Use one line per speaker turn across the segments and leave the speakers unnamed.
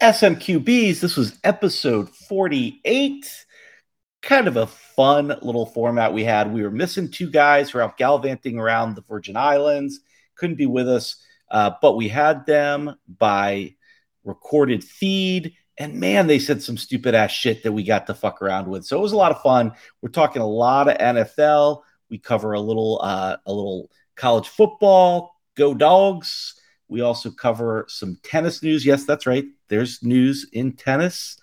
SMQBs. This was episode 48. Kind of a fun little format we had. We were missing two guys who were out gallivanting around the Virgin Islands, couldn't be with us, uh, but we had them by recorded feed. And man, they said some stupid ass shit that we got to fuck around with. So it was a lot of fun. We're talking a lot of NFL. We cover a little, uh, a little college football. Go dogs. We also cover some tennis news. Yes, that's right. There's news in tennis.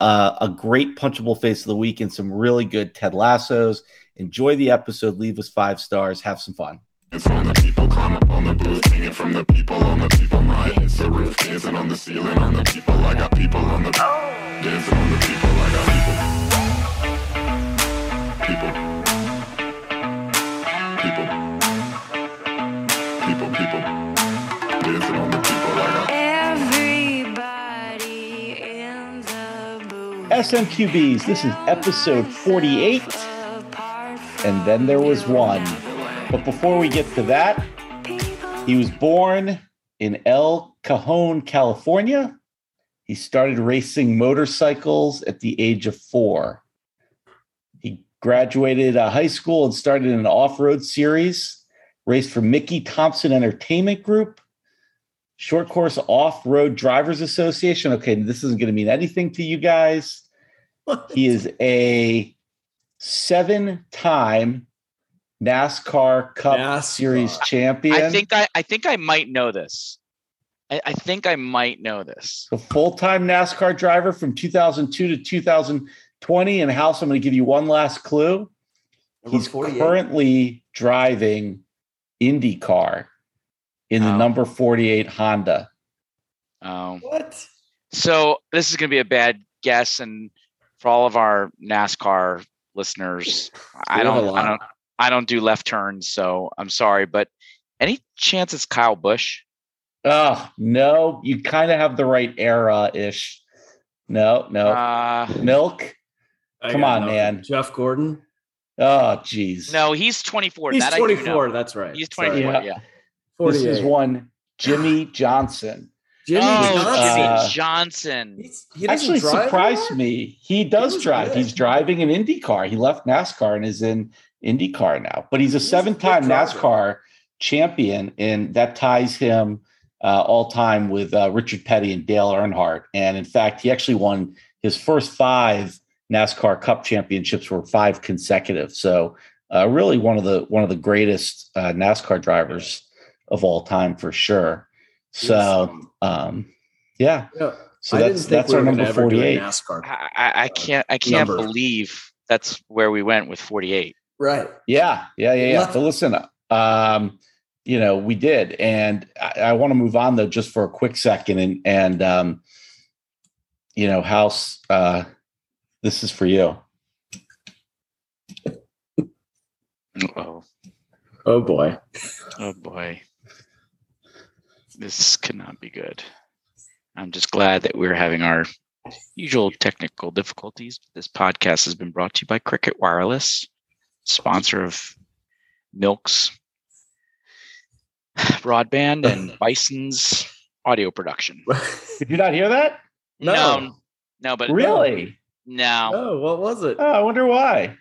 Uh, a great punchable face of the week and some really good Ted Lassos. Enjoy the episode. Leave us five stars. Have some fun.
It's on the people, climb up on the booth, hanging from the people on the people. My hits the roof, dancing on the ceiling on the people. I got people on the dancing on the people. I got people,
SMQBs, this is episode 48. And then there was one. But before we get to that, he was born in El Cajon, California. He started racing motorcycles at the age of four. He graduated uh, high school and started an off road series, raced for Mickey Thompson Entertainment Group, Short Course Off Road Drivers Association. Okay, this isn't going to mean anything to you guys. He is a seven time NASCAR Cup
NASCAR.
Series champion.
I think I, I think I might know this. I, I think I might know this.
a full-time NASCAR driver from 2002 to 2020. And House, I'm going to give you one last clue.
Number
He's currently driving IndyCar in the
Oh.
number 48 Honda.
Um,
What?
so this is going to be a bad guess, and for all of our NASCAR listeners, I
We have a
don't, I don't, I don't do left turns, so I'm sorry. But any chance it's Kyle Busch?
Oh, no, you kind of have the right era ish. No, no.
Uh,
Milk.
I
Come on,
nothing.
man.
Jeff Gordon.
Oh, geez.
no, he's 24.
He's
that I do know.
24. That's right.
He's
Sorry.
24.
Yeah.
Yeah.
This is one Jimmie Johnson.
Jimmie
oh,
Johnson.
Jimmie
Uh,
Johnson.
He's- he doesn't
Actually,
drive
surprised
anymore?
me. He does
was
drive.
good.
He's driving an IndyCar. He left NASCAR and is in IndyCar now. But he's a
He's
seven-time
driver.
NASCAR champion, and that ties him uh, all time with uh, Richard Petty and Dale Earnhardt. And in fact, he actually won his first five NASCAR Cup championships were five consecutive. So, uh, really one of the one of the greatest uh, NASCAR drivers of all time for sure. So, um, yeah.
Yeah.
So
I
that's that's
we
our number
gonna ever do a
forty-eight.
NASCAR.
I, I, I can't, I can't
Number.
believe that's where we went with 48.
Right.
Yeah, yeah, yeah, yeah.
Left-
So listen, um, you know, we did, and I, I want to move on though, just for a quick second, and and um, you know, House, uh, this is for you.
Oh,
Oh boy.
oh boy. This cannot be good. I'm just glad that we're having our usual technical difficulties. This podcast has been brought to you by Cricket Wireless, sponsor of Milk's broadband and Bison's audio production.
Did you not hear that?
No.
no, no, but
Really?
no,
Oh, what was it?
Oh, I wonder why.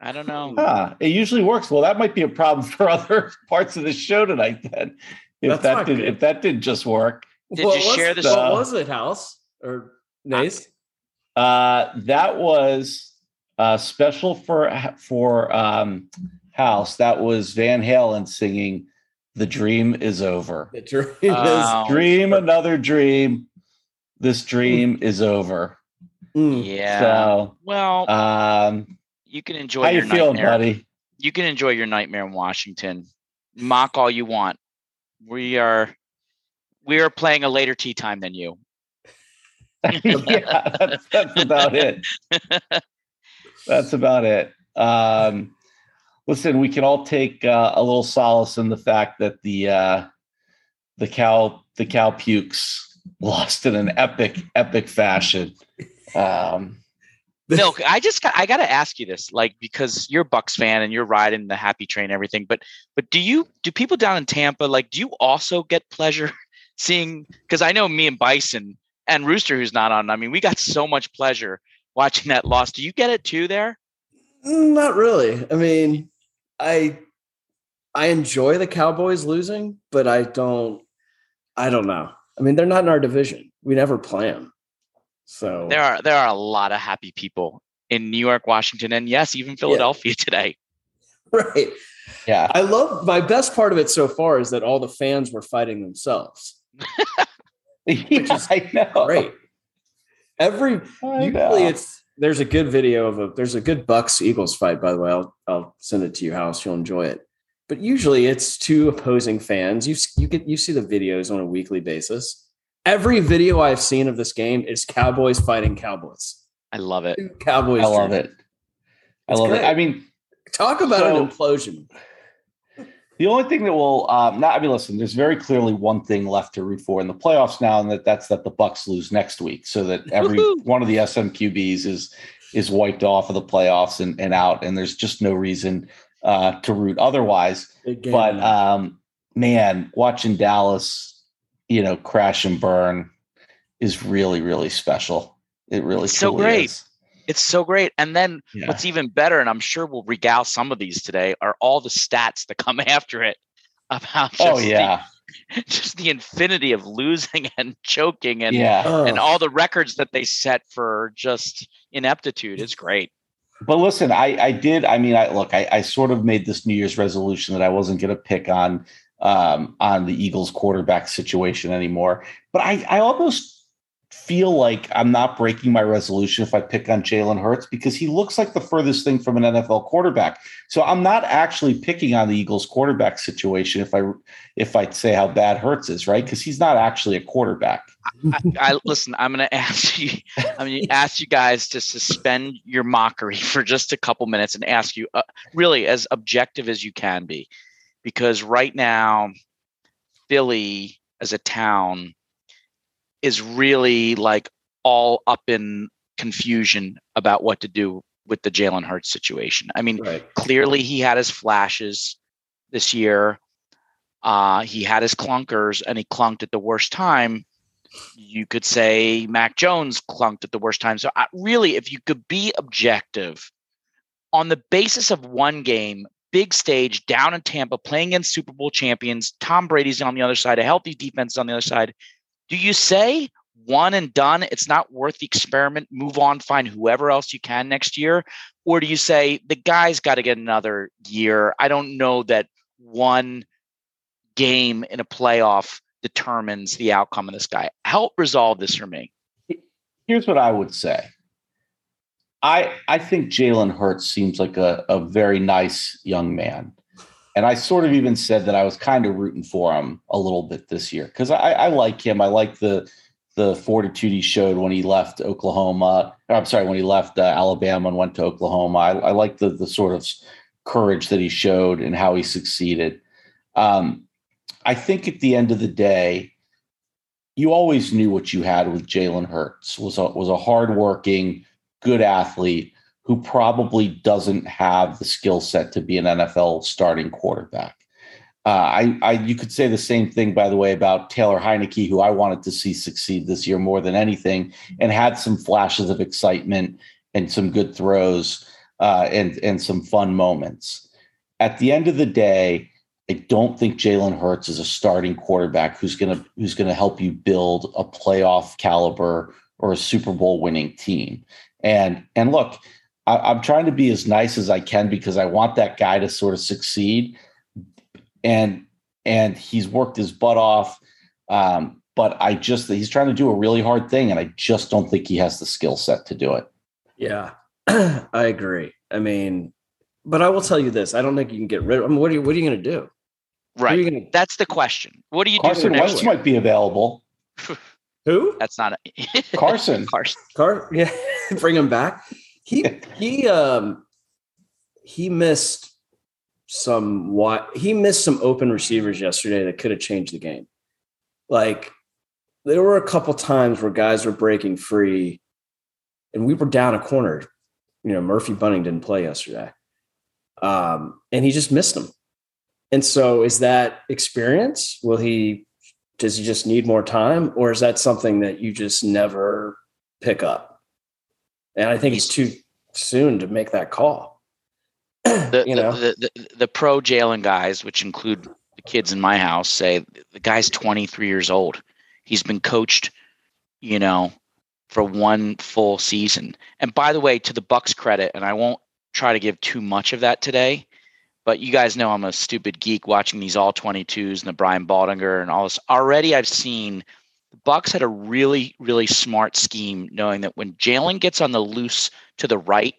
I don't know.
Huh. It usually works. Well, that might be a problem for other parts of the show tonight. Then, if
That's
that did,
good.
if that did just work,
Did
what
you
was,
share this-
What
Uh,
was it, House or Nice?
Uh, that was uh, special for for um, House. That was Van Halen singing "The Dream Is Over."
The dream
Oh.
Dream another dream. This dream is over.
Mm.
Yeah.
So,
well,
um,
you can enjoy
how
your
you feeling, buddy?
You can enjoy your nightmare in Washington. Mock all you want. We are we are playing a later tea time than you.
yeah, that's, that's about it. That's about it. Um, listen, we can all take uh, a little solace in the fact that the uh, the cow the cow pukes lost in an epic epic fashion. Um,
Milk, I just got, I got to ask you this, like because you're Bucks fan and you're riding the happy train, and everything. But but do you do people down in Tampa like do you also get pleasure seeing? Because I know me and Bison and Rooster, who's not on. I mean, we got so much pleasure watching that loss. Do you get it too? There,
Mm, Not really. I mean, I I enjoy the Cowboys losing, but I don't. I don't know. I mean, they're not in our division. We never play them. So
there are there are a lot of happy people in New York, Washington, and yes, even Philadelphia today.
right.
Yeah.
I love my best part of it so far is that all the fans were fighting themselves.
yeah
is
I know.
Great. Every
I
usually
know.
it's there's a good video of a there's a good Bucks Eagles fight by the way. I'll I'll send it to you, House. You'll enjoy it. But usually it's two opposing fans. You you get you see the videos on a weekly basis. Every video I've seen of this game is Cowboys fighting Cowboys.
I love it.
Cowboys.
I love
jerseys.
it. I
It's
love
great.
it. I mean,
Talk about
So-
an implosion.
The only thing that will um, not, I mean, listen, there's very clearly one thing left to root for in the playoffs now, and that that's that the Bucks lose next week, so that every one of the SMQBs is is wiped off of the playoffs and, and out, and there's just no reason uh, to root otherwise. But um, man, watching Dallas, you know, crash and burn is really really special. It really
It's so
truly
great.
is.
It's so great. And then
Yeah.
what's even better, and I'm sure we'll regale some of these today, are all the stats that come after it about oh, just,
Oh
the,
yeah,
just the infinity of losing and choking and
yeah.
and all the records that they set for just ineptitude. It's great.
But listen, I, I did. I mean, I look, I, I sort of made this New Year's resolution that I wasn't going to pick on um, on the Eagles quarterback situation anymore. But I, I almost feel like I'm not breaking my resolution if I pick on Jalen Hurts because he looks like the furthest thing from an NFL quarterback. So I'm not actually picking on the Eagles quarterback situation if I if I say how bad Hurts is, right? Because he's not actually a quarterback.
I, I listen. I'm going to ask you. I'm to ask you guys to suspend your mockery for just a couple minutes and ask you, uh, really, as objective as you can be, because right now, Philly as a town is really like all up in confusion about what to do with the Jalen Hurts situation. I mean,
right.
clearly he had his flashes this year. Uh, he had his clunkers and he clunked at the worst time. You could say Mac Jones clunked at the worst time. So, I, really, if you could be objective on the basis of one game, big stage down in Tampa, playing against Super Bowl champions, Tom Brady's on the other side, a healthy defense on the other side. Do you say one and done? It's not worth the experiment. Move on, find whoever else you can next year. Or do you say the guy's got to get another year? I don't know that one game in a playoff determines the outcome of this guy. Help resolve this for me.
here's what I would say. I I think Jalen Hurts seems like a, a very nice young man. And I sort of even said that I was kind of rooting for him a little bit this year because I, I like him. I like the the fortitude he showed when he left Oklahoma. I'm sorry, when he left uh, Alabama and went to Oklahoma. I, I like the the sort of courage that he showed and how he succeeded. Um, I think at the end of the day, you always knew what you had with Jalen Hurts was a, was a hardworking, good athlete who probably doesn't have the skill set to be an NFL starting quarterback. Uh, I, I, you could say the same thing, by the way, about Taylor Heinicke, who I wanted to see succeed this year more than anything, and had some flashes of excitement and some good throws uh, and and some fun moments. At the end of the day, I don't think Jalen Hurts is a starting quarterback who's gonna who's gonna help you build a playoff caliber or a Super Bowl winning team. And and look, I, I'm trying to be as nice as I can because I want that guy to sort of succeed. And and he's worked his butt off. Um, but I just he's trying to do a really hard thing, and I just don't think he has the skill set to do it.
Yeah, I agree. I mean, but I will tell you this: I don't think you can get rid of. I mean, what are you? What are you going to do?
Right.
gonna,
That's the question. What do you do
Carson
next
Wentz might be available.
who?
That's not a
Carson.
Carson.
Car? Yeah, bring him back. He he um he missed some what he missed some open receivers yesterday that could have changed the game. Like there were a couple times where guys were breaking free, and we were down a corner. You know, Murphy Bunting didn't play yesterday, um, and he just missed them. And so, is that experience? Will he does he just need more time, or is that something that you just never pick up? And I think it's too soon to make that call.
The,
you know,
the, the, the, the pro Jalen guys, which include the kids in my house, say the guy's 23 years old. He's been coached, you know, for one full season. And by the way, to the Bucks credit, and I won't try to give too much of that today, but you guys know I'm a stupid geek watching these all 22s and the Brian Baldinger and all this. Already I've seen Bucks had a really, really smart scheme, knowing that when Jalen gets on the loose to the right,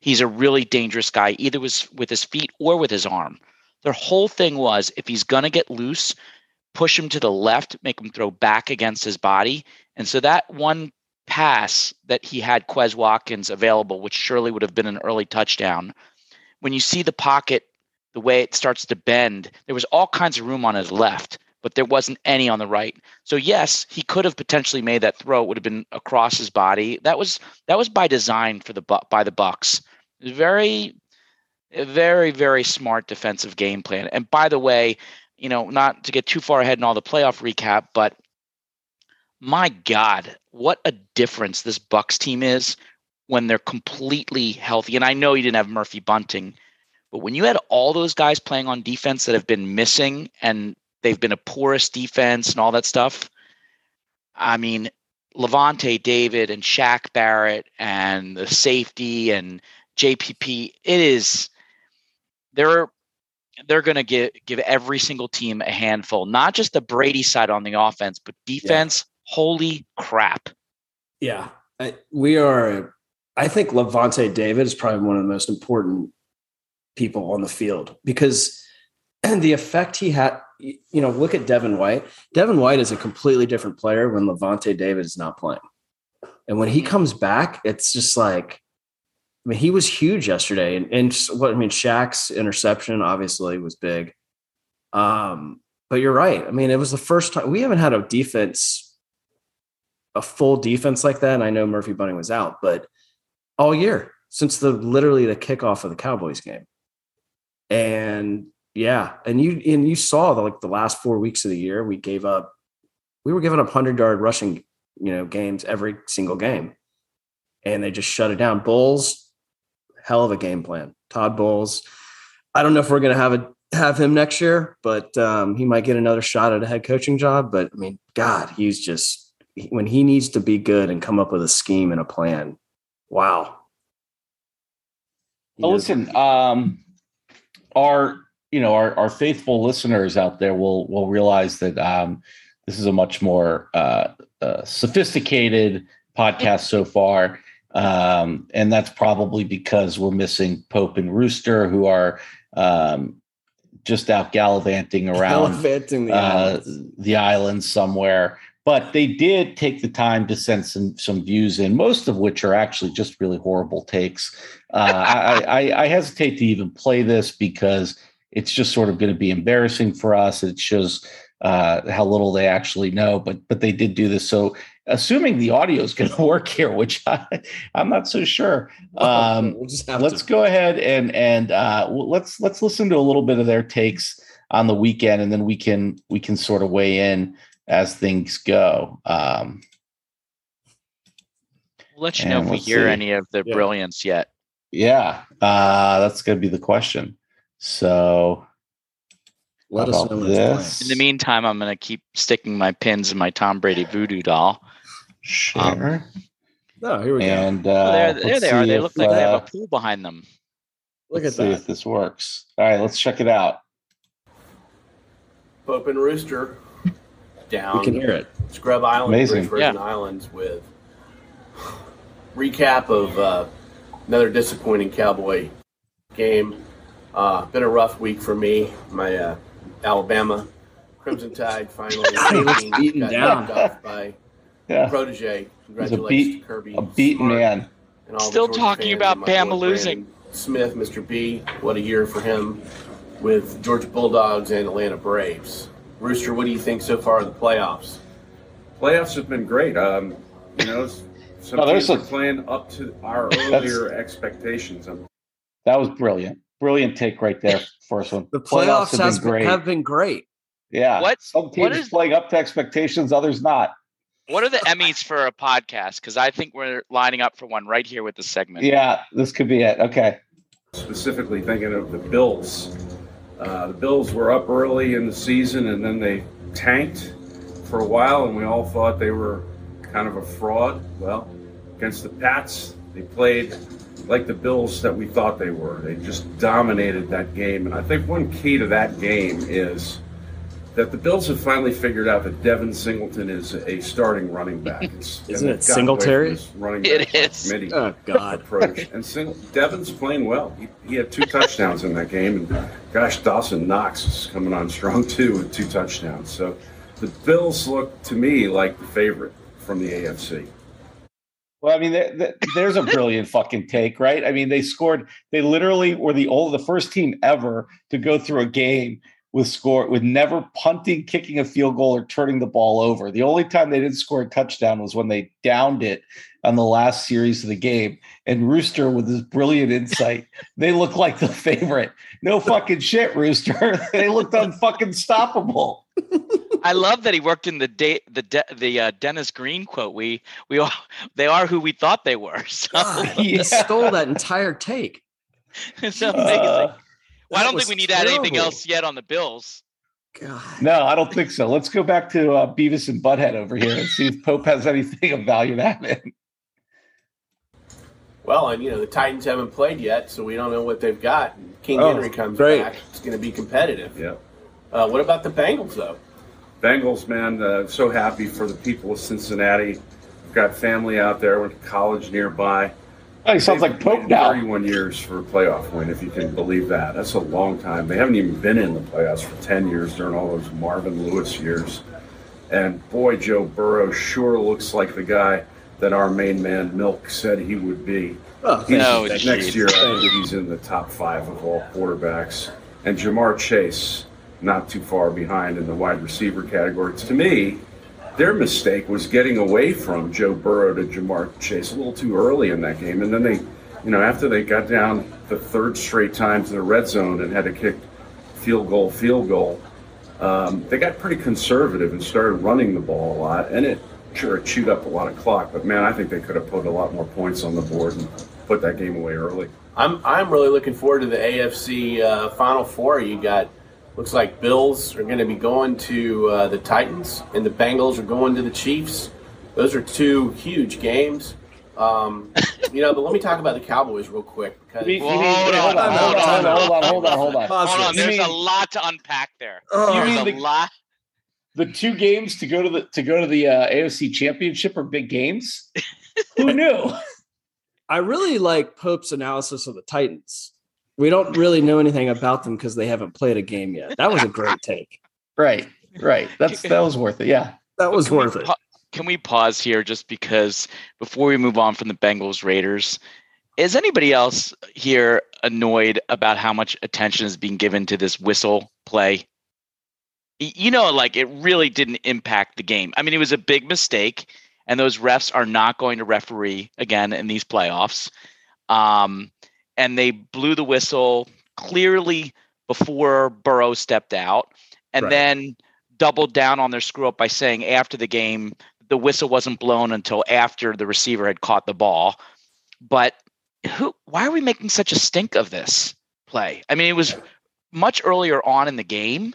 he's a really dangerous guy, either with his feet or with his arm. Their whole thing was if he's gonna get loose, push him to the left, make him throw back against his body. And so that one pass that he had Quez Watkins available, which surely would have been an early touchdown. When you see the pocket, the way it starts to bend, there was all kinds of room on his left, but there wasn't any on the right. So yes, he could have potentially made that throw. It would have been across his body. That was that was by design for the by the Bucks. Very, very very smart defensive game plan. And by the way, you know, not to get too far ahead in all the playoff recap, but my God, what a difference this Bucks team is when they're completely healthy. And I know you didn't have Murphy Bunting, but when you had all those guys playing on defense that have been missing and they've been a porous defense and all that stuff, I mean, Lavonte David and Shaq Barrett and the safety and JPP, it is they're they're going to give give every single team a handful, not just the Brady side on the offense, but defense. Holy crap!
Yeah, I, we are. I think Lavonte David is probably one of the most important people on the field because the effect he had. You know, look at Devin White. Devin White is a completely different player when Lavonte David is not playing, and when he comes back, it's just like. I mean, he was huge yesterday, and, and what I mean, Shaq's interception obviously was big. Um, but you're right. I mean, it was the first time we haven't had a defense a full defense like that. And I know Murphy Bunting was out, but all year since the literally the kickoff of the Cowboys game. And yeah, and you and you saw the like the last four weeks of the year, we gave up, we were giving up hundred yard rushing, you know, games every single game, and they just shut it down. Bowles, hell of a game plan. Todd Bowles. I don't know if we're gonna have a have him next year, but um, he might get another shot at a head coaching job. But I mean, God, he's just when he needs to be good and come up with a scheme and a plan. Wow.
Well, listen, um, our you know our, our faithful listeners out there will will realize that um, this is a much more uh, uh, sophisticated podcast so far, um, and that's probably because we're missing Pope and Rooster, who are um, just out gallivanting around
Gallivanting the
uh,
islands.
the island somewhere. But they did take the time to send some some views in, most of which are actually just really horrible takes. Uh, I, I, I hesitate to even play this because it's just sort of going to be embarrassing for us. It shows uh, how little they actually know. But but they did do this. So assuming the audio is going to work here, which I, I'm not so sure. Um,
We'll just
let's
to-
go ahead and and uh, let's let's listen to a little bit of their takes on the weekend, and then we can we can sort of weigh in as things go. Um,
We'll let you know if we hear
see.
any of the
Yeah.
brilliance yet.
yeah, uh, that's going to be the question. So
let us know
about
when it's playing.
this?
In the meantime, I'm going to keep sticking my pins in my Tom Brady voodoo doll.
share
No, here we go.
and uh,
oh, there, there they are.
see
They
if,
look like they have
uh,
a pool behind them.
Look
let's
at
see
that.
if this works. All right, let's check it out.
Pope and Rooster down
We can hear it.
Scrub Island,
Amazing.
British Virgin Islands with recap of uh, another disappointing Cowboy game. Uh, been a rough week for me. My uh, Alabama Crimson Tide finally
He beaten
got
down.
knocked off by
Yeah,
protege.
he's a
Congratulations
beat,
to Kirby.
a beaten man.
and all
Still talking
fans
about
and
Bama
boy
losing.
Smith, Mr. B. What a year for him with Georgia Bulldogs and Atlanta Braves. Rooster, what do you think so far of the playoffs?
playoffs have been great. Um, you know, s- some
No, there's
teams
a-
are playing up to our earlier expectations.
That was brilliant. Brilliant take right there. First one.
The playoffs,
have been great.
have been great.
Yeah.
What-
Some teams
is-
playing up to expectations, others not.
What are the Emmys for a podcast? Because I think we're lining up for one right here with the segment.
Yeah, this could be it. Okay.
Specifically thinking of the Bills. Uh, the Bills were up early in the season and then they tanked for a while, and we all thought they were kind of a fraud. Well, against the Pats, they played like the Bills that we thought they were. They just dominated that game. And I think one key to that game is that the Bills have finally figured out that Devin Singleton is a starting running back. It's-
Isn't it
they've gotten away from
Singletary?
Running
It
back
is.
committee
Oh God.
approach. And Sing- Devin's playing well. He, he had two touchdowns in that game, and gosh, Dawson Knox is coming on strong too with two touchdowns. So the Bills look to me like the favorite from the AFC.
Well, I mean, th- th- there's a brilliant fucking take, right? I mean, they scored. They literally were the only, the first team ever to go through a game with score with never punting, kicking a field goal, or turning the ball over. The only time they didn't score a touchdown was when they downed it on the last series of the game. And Rooster, with his brilliant insight, they look like the favorite. No fucking shit, Rooster. they looked unfucking stoppable.
I love that he worked in the day the de- the uh, Dennis Green quote. We we all they are who we thought they were. So
God,
Yeah.
he stole that entire take.
it's amazing.
Uh,
well, I don't think we need to add anything else yet on the Bills.
God.
No, I don't think so. Let's go back to uh, Beavis and Butthead over here and see if Pope has anything of value to add in.
Well, and you know the Titans haven't played yet, so we don't know what they've got. King
Oh,
Henry comes
great.
back; it's going to be competitive.
Yeah.
Uh, what about the Bengals, though?
Bengals, man, uh, so happy for the people of Cincinnati. Got family out there, went to college nearby.
Oh, he sounds like
They've
Pope now.
31 years for a playoff win, if you can believe that. That's a long time. They haven't even been in the playoffs for 10 years during all those Marvin Lewis years. And boy, Joe Burrow sure looks like the guy that our main man Milk said he would be.
Oh,
No,
next
geez.
year, I think he's in the top five of all quarterbacks. And Ja'Marr Chase, not too far behind in the wide receiver category. To me, their mistake was getting away from Joe Burrow to Ja'Marr Chase a little too early in that game. And then they, you know, after they got down the third straight time to the red zone and had to kick field goal, field goal, um, they got pretty conservative and started running the ball a lot. And it sure it chewed up a lot of clock. But man, I think they could have put a lot more points on the board and put that game away early.
I'm I'm really looking forward to the AFC uh, Final Four. You got looks like Bills are going to be going to uh, the Titans, and the Bengals are going to the Chiefs. Those are two huge games. Um, you know, but let me talk about the Cowboys real quick because
You mean-
Well,
you mean-
hold
hold
on,
on, hold on, hold on, hold on, hold on, hold on.
Pause
Hold on,
You
there's a lot to unpack there.
Oh.
there's
You
a
mean the-
lot.
The two games to go to the to go to the uh, AFC Championship are big games. Who knew?
I really like Pope's analysis of the Titans. We don't really know anything about them because they haven't played a game yet. That was a great take.
right, right. That's that was worth it. Yeah.
That was worth it.
pa- Can we pause here just because before we move on from the Bengals Raiders, is anybody else here annoyed about how much attention is being given to this whistle play? You know, like it really didn't impact the game. I mean, it was a big mistake, and those refs are not going to referee again in these playoffs. Um, and they blew the whistle clearly before Burrow stepped out, and
Right.
then doubled down on their screw up by saying after the game the whistle wasn't blown until after the receiver had caught the ball. But who? Why are we making such a stink of this play? I mean, it was much earlier on in the game,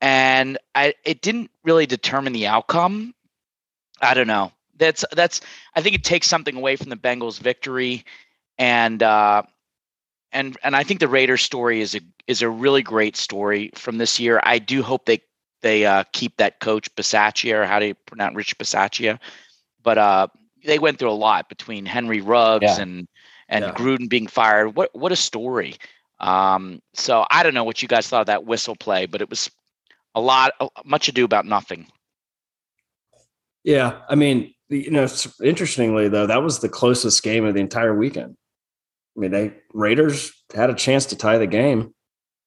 and I it didn't really determine the outcome. I don't know. That's that's. I think it takes something away from the Bengals' victory, and uh, and and I think the Raiders story is a is a really great story from this year. I do hope they they uh, keep that coach Bisaccia or how do you pronounce Rich Bisaccia, but uh, they went through a lot between Henry Ruggs
Yeah.
and and
Yeah.
Gruden being fired. What what a story! Um, so I don't know what you guys thought of that whistle play, but it was a lot, much ado about nothing.
Yeah, I mean, you know, interestingly though, that was the closest game of the entire weekend. I mean, they Raiders had a chance to tie the game.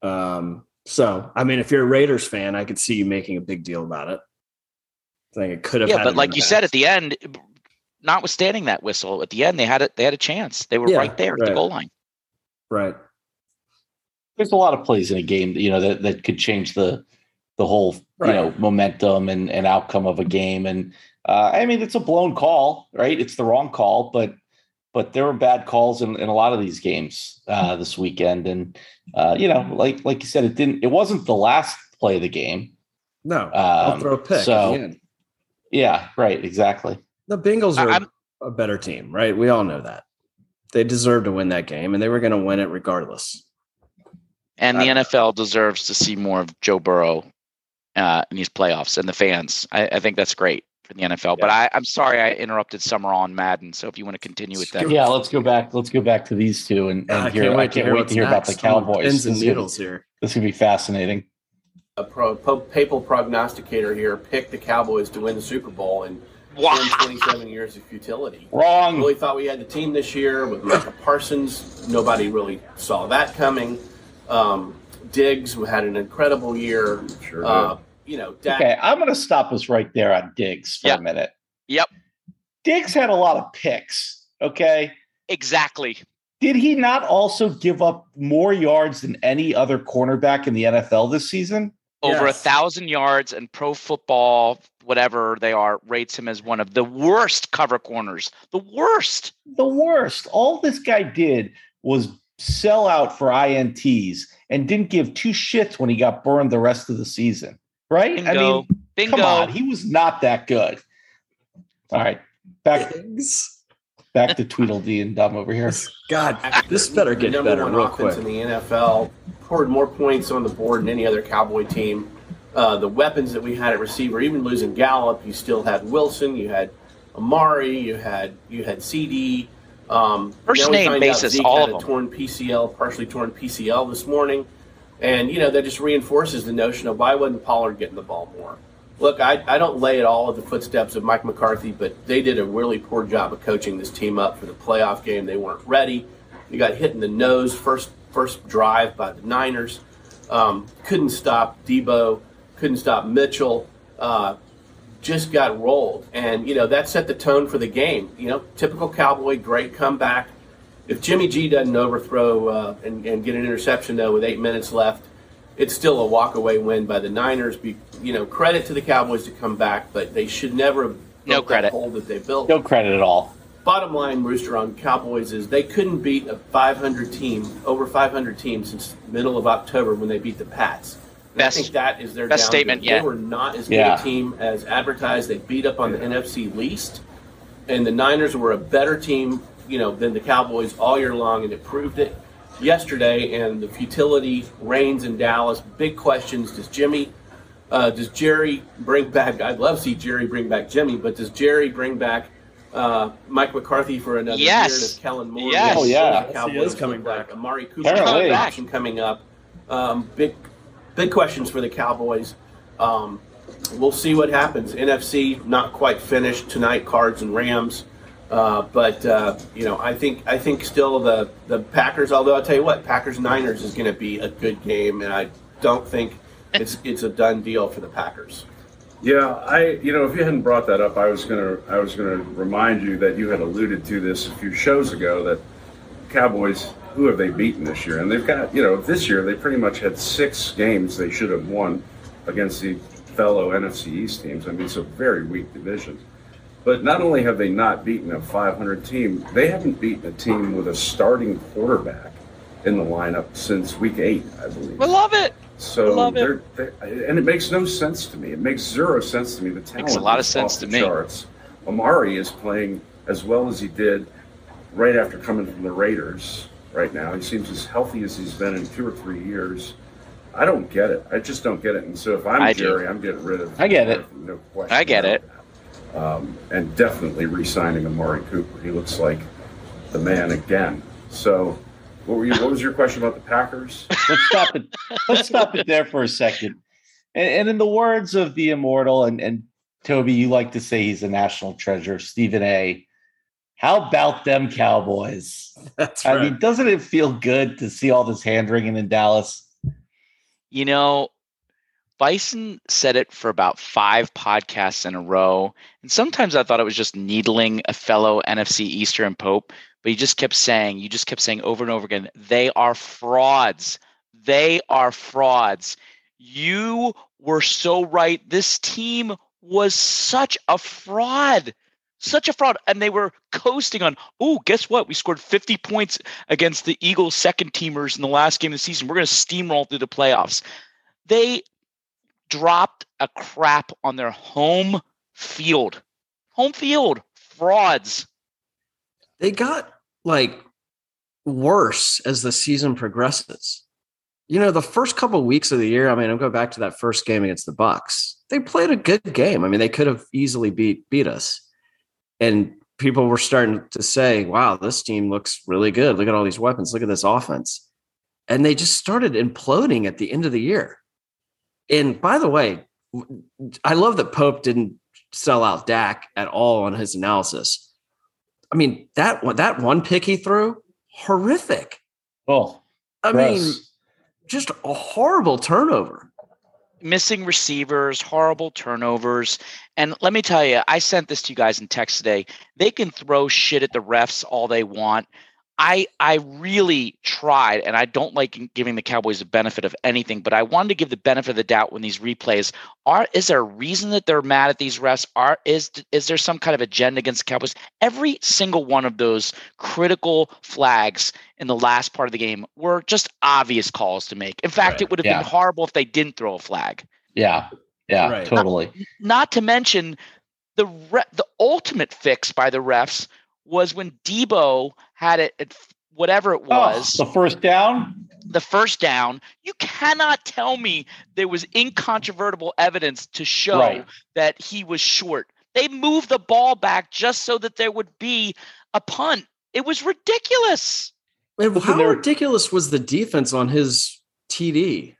Um, so, I mean, if you're a Raiders fan, I could see you making a big deal about it. I think it could have.
Yeah,
had
but like you said at the end, notwithstanding that whistle, at the end they had it. They had a chance. They were
Yeah,
right there at the goal line.
right?
There's a lot of plays in a game that you know that, that could change the the whole
Right.
you know momentum and, and outcome of a game. And uh, I mean, it's a blown call, right? It's the wrong call, but but there were bad calls in, in a lot of these games uh, this weekend. And uh, you know, like like you said, it didn't. It wasn't the last play of the game.
No, I'll
Um,
throw a pick.
so-
at the end.
Yeah, right. Exactly.
The Bengals are
I'm-
a better team, right? We all know that. They deserve to win that game, and they were going to win it regardless.
And the NFL deserves to see more of Joe Burrow uh, in these playoffs, and the fans. I, I think that's great for the NFL. But I, I'm sorry I interrupted Summer on Madden. So if you want to continue with that,
Yeah, let's go back. Let's go back to these two and, and
I
hear.
can't
I
wait to
can't
hear
wait to hear about the
next. I'm on
Cowboys.
Pins and
is gonna-
needles here.
This could be fascinating.
A pro, po- papal prognosticator here picked the Cowboys to win the Super Bowl and
Wow.
27 years of futility.
Wrong.
Really thought we had the team this year with Micah Parsons. Nobody really saw that coming. Um, Diggs who had an incredible year.
Sure
Uh, you know, Dak,
Okay, I'm going to stop us right there on Diggs for
Yep.
a minute.
Yep.
Diggs had a lot of picks. Okay.
exactly.
Did he not also give up more yards than any other cornerback in the NFL this season?
Over a thousand yards, and Pro Football, whatever they are, rates him as one of the worst cover corners. The worst.
The worst. All this guy did was sell out for INTs and didn't give two shits when he got burned the rest of the season. Right?
Bingo.
I mean,
Bingo.
come on. He was not that good. All right. Back back to Tweedledee and Dumb over here.
God, this better get
number
better
one
real
offense
quick.
in the NFL, poured more points on the board than any other Cowboy team. Uh, the weapons that we had at receiver, even losing Gallup, you still had Wilson, you had Amari, you had you had CD. Um,
First name basis,
Zeke
all
had
of
a
them.
torn PCL, partially torn PCL this morning, and you know that just reinforces the notion of why wasn't Pollard getting the ball more. Look, I, I don't lay at all at the footsteps of Mike McCarthy, but they did a really poor job of coaching this team up for the playoff game. They weren't ready. They got hit in the nose first first drive by the Niners. Um, couldn't stop Deebo. Couldn't stop Mitchell. Uh, just got rolled, and you know that set the tone for the game. You know, typical Cowboy, great comeback. If Jimmy G doesn't overthrow uh, and, and get an interception though with eight minutes left, it's still a walkaway win by the Niners. Be, you know, credit to the Cowboys to come back, but they should never have
No credit.
that hole that they built.
No credit at all.
Bottom line, Rooster on Cowboys is they couldn't beat a 500 team, over 500 team since middle of October when they beat the Pats.
Best-
I think that is their
best
downgrade.
statement yet.
They were not as good
Yeah.
a team as advertised. They beat up on the NFC least, and the Niners were a better team, you know, than the Cowboys all year long, and it proved it yesterday. And the futility reigns in Dallas. Big questions: Does Jimmy? Uh, does Jerry bring back? I'd love to see Jerry bring back Jimmy, but does Jerry bring back uh, Mike McCarthy for another
Yes.
year? Does Kellen Moore?
Yes.
Oh, yeah.
the
Yes,
he
Cowboys
is coming
look like?
back.
Amari Cooper
Apparently.
option coming up. Um, big, big questions for the Cowboys. Um, we'll see what happens. NFC not quite finished tonight. Cards and Rams. Uh, but uh, you know, I think I think still the the Packers. Although I'll tell you what, Packers Niners is going to be a good game, and I don't think it's it's a done deal for the Packers.
Yeah, I you know if you hadn't brought that up, I was gonna I was gonna remind you that you had alluded to this a few shows ago that Cowboys who have they beaten this year, and they've got you know this year they pretty much had six games they should have won against the fellow NFC East teams. I mean it's a very weak division. But not only have they not beaten a 500 team, they haven't beaten a team with a starting quarterback in the lineup since week eight, I believe.
I love it.
So
Love it.
they're, they're, and it makes no sense to me. It makes zero sense to me. The talent
Makes a lot of
is
sense
off
to
the
me.
Charts. Amari is playing as well as he did right after coming from the Raiders. Right now, he seems as healthy as he's been in two or three years. I don't get it. I just don't get it. And so if I'm
I do.
Jerry, I'm getting rid of.
I get it.
No question.
I get
about
it.
That. Um, and definitely re-signing Amari Cooper. He looks like the man again. So, what were you? What was your question about the Packers?
let's stop it. Let's stop it there for a second. And, and in the words of the immortal, and, and Toby, you like to say he's a national treasure, Stephen A. How about them Cowboys?
That's right.
I mean, doesn't it feel good to see all this hand wringing in Dallas?
You know, Bison said it for about five podcasts in a row. And sometimes I thought it was just needling a fellow NFC Eastern Pope, but he just kept saying, you just kept saying over and over again, they are frauds. They are frauds. You were so right. This team was such a fraud. Such a fraud. And they were coasting on, oh, guess what? We scored 50 points against the Eagles second teamers in the last game of the season. We're going to steamroll through the playoffs. They dropped a crap on their home field. Home field. Frauds.
They got like worse as the season progresses. You know, the first couple of weeks of the year, I mean, I'm going back to that first game against the Bucks. They played a good game. I mean, they could have easily beat beat us. And people were starting to say, wow, this team looks really good. Look at all these weapons. Look at this offense. And they just started imploding at the end of the year. And by the way, I love that Pope didn't sell out Dak at all on his analysis. I mean, that one, that one pick he threw, horrific.
Oh,
I mean, just a horrible turnover.
missing receivers, horrible turnovers. And let me tell you, I sent this to you guys in text today. They can throw shit at the refs all they want. I I really tried, and I don't like giving the Cowboys the benefit of anything, but I wanted to give the benefit of the doubt when these replays are. Is there a reason that they're mad at these refs? Are is is there some kind of agenda against the Cowboys? Every single one of those critical flags in the last part of the game were just obvious calls to make. In fact,
Right,
it would have
yeah.
been horrible if they didn't throw a flag
yeah, yeah,
Right.
totally.
not to mention the re- the ultimate fix by the refs was when Deebo had it at whatever it oh, was
Oh, the first down.
the first down. You cannot tell me there was incontrovertible evidence to show
Right.
that he was short. They moved the ball back just so that there would be a punt. It was ridiculous.
And
Listen,
how
there-
ridiculous was the defense on his TD?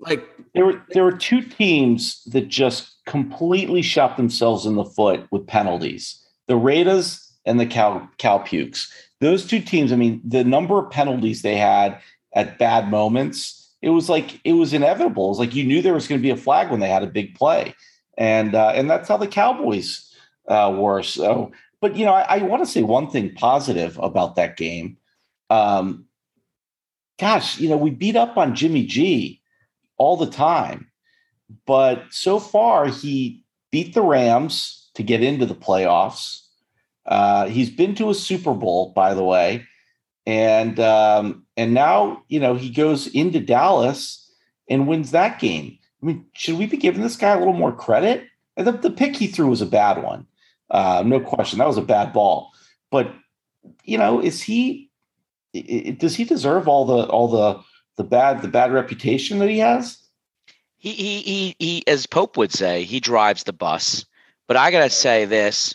Like,
There were there were two teams that just completely shot themselves in the foot with penalties: the Raiders and the Cow Cowpukes. Those two teams. I mean, the number of penalties they had at bad moments. It was like it was inevitable. It was like you knew there was going to be a flag when they had a big play, and uh, and that's how the Cowboys uh, were. So, but you know, I, I want to say one thing positive about that game. Um, gosh, you know, we beat up on Jimmy G all the time. But so far, he beat the Rams to get into the playoffs. Uh, he's been to a Super Bowl, by the way, and um, and now you know he goes into Dallas and wins that game. I mean, should we be giving this guy a little more credit? The, the pick he threw was a bad one, uh, no question. That was a bad ball. But you know, is he? i- i- Does he deserve all the all the the bad the bad reputation that he has?
He, he, he, he, as Pope would say, he drives the bus. But I gotta say this: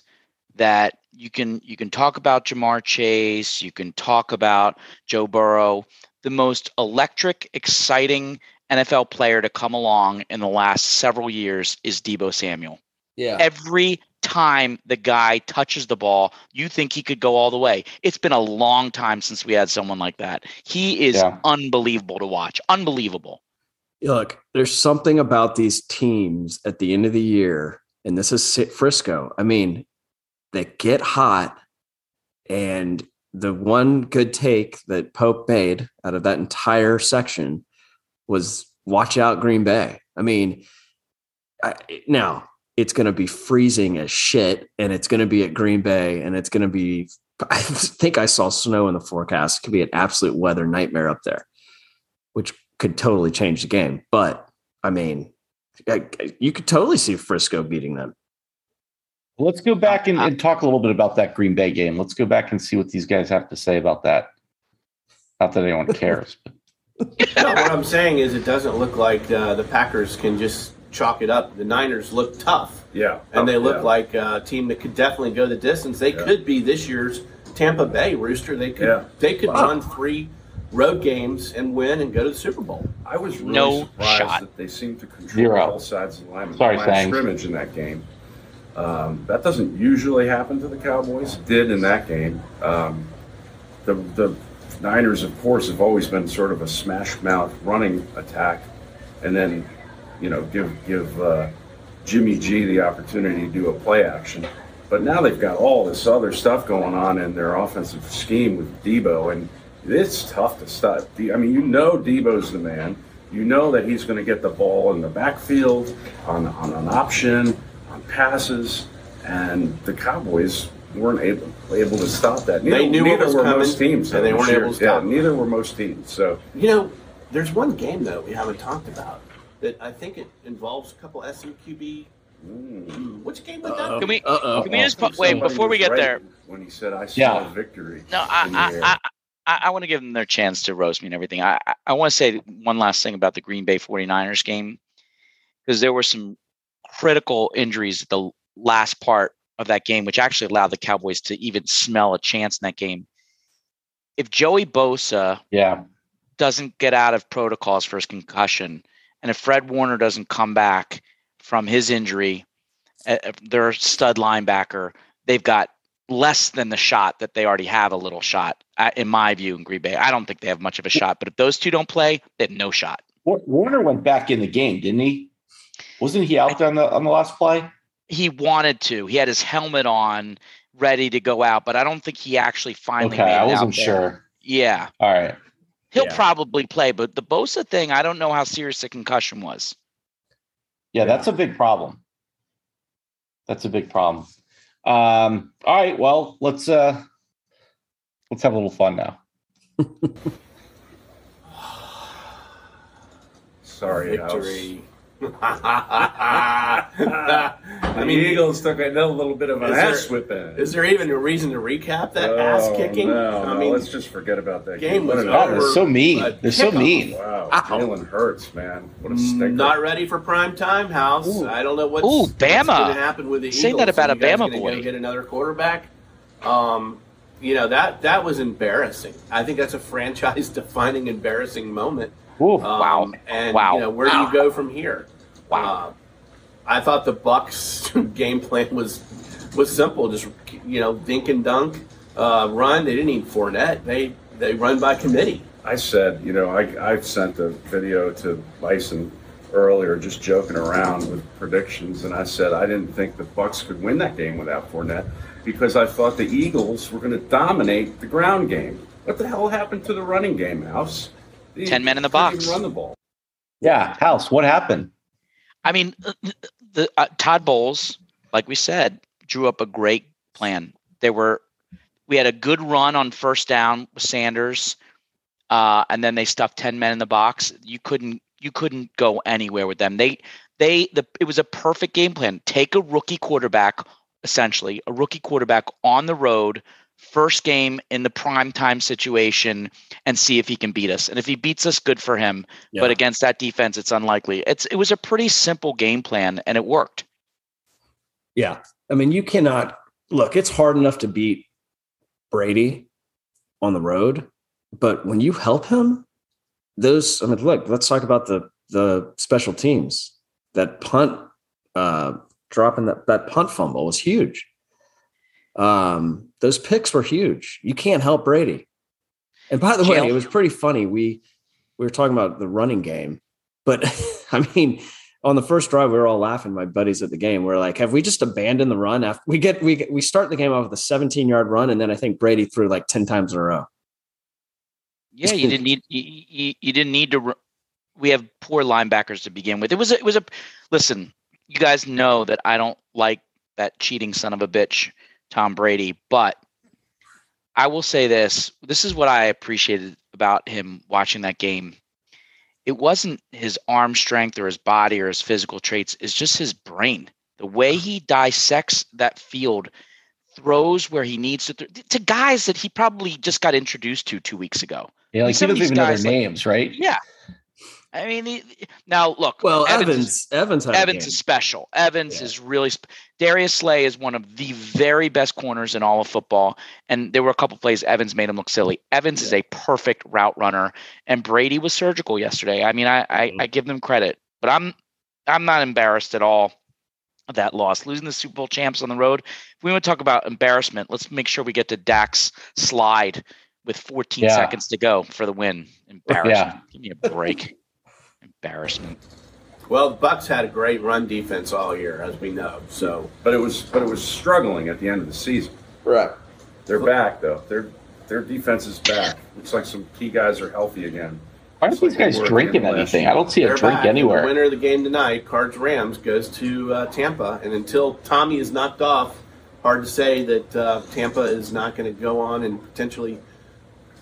that you can you can talk about Ja'Marr Chase, you can talk about Joe Burrow. The most electric, exciting NFL player to come along in the last several years is Deebo Samuel.
yeah.
Every time the guy touches the ball, you think he could go all the way. It's been a long time since we had someone like that. He is
Yeah.
unbelievable to watch. Unbelievable.
Look, there's something about these teams at the end of the year, and this is Frisco. I mean, they get hot, and the one good take that Pope made out of that entire section was watch out Green Bay. I mean, I, now it's going to be freezing as shit, and it's going to be at Green Bay, and it's going to be. I think I saw snow in the forecast. It could be an absolute weather nightmare up there, which could totally change the game. But I mean, you could totally see Frisco beating them.
Let's go back and, and talk a little bit about that Green Bay game. Let's go back and see what these guys have to say about that. Not that anyone cares. But
No, what I'm saying is, it doesn't look like uh, the Packers can just chalk it up. The Niners look tough,
Yeah.
and they look
Yeah.
like a team that could definitely go the distance. They
Yeah.
could be this year's Tampa Bay Rooster. They could
Yeah.
they could
Wow.
run three road games and win and go to the Super Bowl.
I was really
No
surprised
shot.
that they seemed to control
Zero.
both sides of the line,
Sorry,
line of scrimmage in that game. Um, that doesn't usually happen to the Cowboys. Did in that game. Um, the the Niners, of course, have always been sort of a smash mouth running attack, and then you know give give uh, Jimmy G the opportunity to do a play action. But now they've got all this other stuff going on in their offensive scheme with Deebo, and it's tough to stop. I mean, you know Deebo's the man. You know that he's going to get the ball in the backfield on, on an option, on passes, and the Cowboys weren't able able to stop that. Neither,
They knew what
neither
was
were
coming,
most teams,
and they weren't
sure.
able to stop it.
neither were most teams. So
You know, there's one game though we haven't talked about that I think it involves a couple SMQB.
mm.
Which game was that?
Can we-
Uh-oh.
can we just put- wait, before we get
right
there-
when he said, "I saw
Yeah.
victory."
No, I. I, I, I, I want to give them their chance to roast me and everything. I, I, I want to say one last thing about the Green Bay 49ers game because there were some critical injuries at the last part of that game, which actually allowed the Cowboys to even smell a chance in that game. If Joey Bosa
Yeah.
doesn't get out of protocols for his concussion, and if Fred Warner doesn't come back from his injury, uh, uh, their stud linebacker, they've got less than the shot that they already have a little shot, uh, in my view, in Green Bay. I don't think they have much of a shot, but if those two don't play, they have no shot.
Warner went back in the game, didn't he? Wasn't he out there on the on the last play?
He wanted to. He had his helmet on, ready to go out, but I don't think he actually finally
Okay,
made it
I
out
wasn't
there.
sure.
Yeah,
All right.
he'll
Yeah.
probably play, but the Bosa thing, I don't know how serious the concussion was.
Yeah, that's a big problem. That's a big problem. Um, all right, well, let's uh let's have a little fun now.
Sorry, House.
Victory.
I
I
mean,
mean,
Eagles took a little bit of an
Is there-
ass whipping.
is there even a reason to recap that ass kicking?
No,
I
no, let's just forget about that
game
game. What
was
an
they're so mean. They're so
kickoff.
mean.
Wow,
Ow.
Jalen Hurts, man, what a stinker!
not ready for prime time, House.
Ooh.
I don't know what's,
Ooh,
what's
Bama.
going to happen with the Eagles.
Say that about
Are
a
you guys
Bama
gonna
boy.
Go get another quarterback. Um, you know that that was embarrassing. I think that's a franchise-defining, embarrassing moment.
Ooh,
Um,
Wow.
And
Wow.
you know where do
Wow.
you go from here?
Wow.
Uh, I thought the Bucks game plan was was simple. Just you know, dink and dunk, uh, run. They didn't need Fournette. They they run by committee.
I said, you know, I I sent a video to Bison earlier, just joking around with predictions, and I said I didn't think the Bucks could win that game without Fournette because I thought the Eagles were going to dominate the ground game. What the hell happened to the running game, House? The
10 men in the box.
Run the ball.
yeah, House, what happened?
I mean, uh, the uh, Todd Bowles, like we said, drew up a great plan. There were we had a good run on first down with Sanders, uh, and then they stuffed ten men in the box. You couldn't you couldn't go anywhere with them. They they the it was a perfect game plan. Take a rookie quarterback, essentially a rookie quarterback on the road. First game in the prime time situation and see if he can beat us. And if he beats us, good for him
Yeah.
but against that defense, it's unlikely. It's it was a pretty simple game plan, and it worked.
Yeah. I mean, you cannot look, it's hard enough to beat Brady on the road, but when you help him, those I mean, look, let's talk about the the special teams. That punt uh dropping that that punt fumble was huge. Um, those picks were huge. You can't help Brady. And by the way, it was pretty funny. We we were talking about the running game, but I mean, on the first drive, we were all laughing. My buddies at the game we are like, "Have we just abandoned the run?" After we get we get, we start the game off with a 17 yard run, and then I think Brady threw like 10 times in a row.
Yeah, you didn't need you, you, you didn't need to. ru- We have poor linebackers to begin with. It was a, it was a. Listen, you guys know that I don't like that cheating son of a bitch, Tom Brady. But I will say this: this is what I appreciated about him watching that game. It wasn't his arm strength or his body or his physical traits. It's just his brain. The way he dissects that field, throws where he needs to, th- to guys that he probably just got introduced to two weeks ago.
Yeah, like he
Some of
doesn't
these
even know their
guys, like-
names, right?
Yeah. I mean, he, now look.
Well,
Evans,
Evans
is,
Evans
Evans is special. Evans
Yeah.
is really. Sp- Darius Slay is one of the very best corners in all of football. And there were a couple plays Evans made him look silly. Evans is a perfect route runner, and Brady was surgical yesterday. I mean, I I,
Mm-hmm.
I give them credit, but I'm I'm not embarrassed at all of that loss. Losing the Super Bowl champs on the road. If we want to talk about embarrassment, let's make sure we get to Dak's slide with 14
Yeah.
seconds to go for the win. Embarrassment. Give me a break. Embarrassment.
Well, Bucks had a great run defense all year, as we know. So
But it was but it was struggling at the end of the season.
Right.
They're back though. Their their defense is back. Looks like some key guys are healthy again.
Why aren't these guys drinking anything? I don't see a
They're
drink
back,
anywhere.
The winner of the game tonight, Cards Rams, goes to uh, Tampa, and until Tommy is knocked off, hard to say that uh, Tampa is not going to go on and potentially,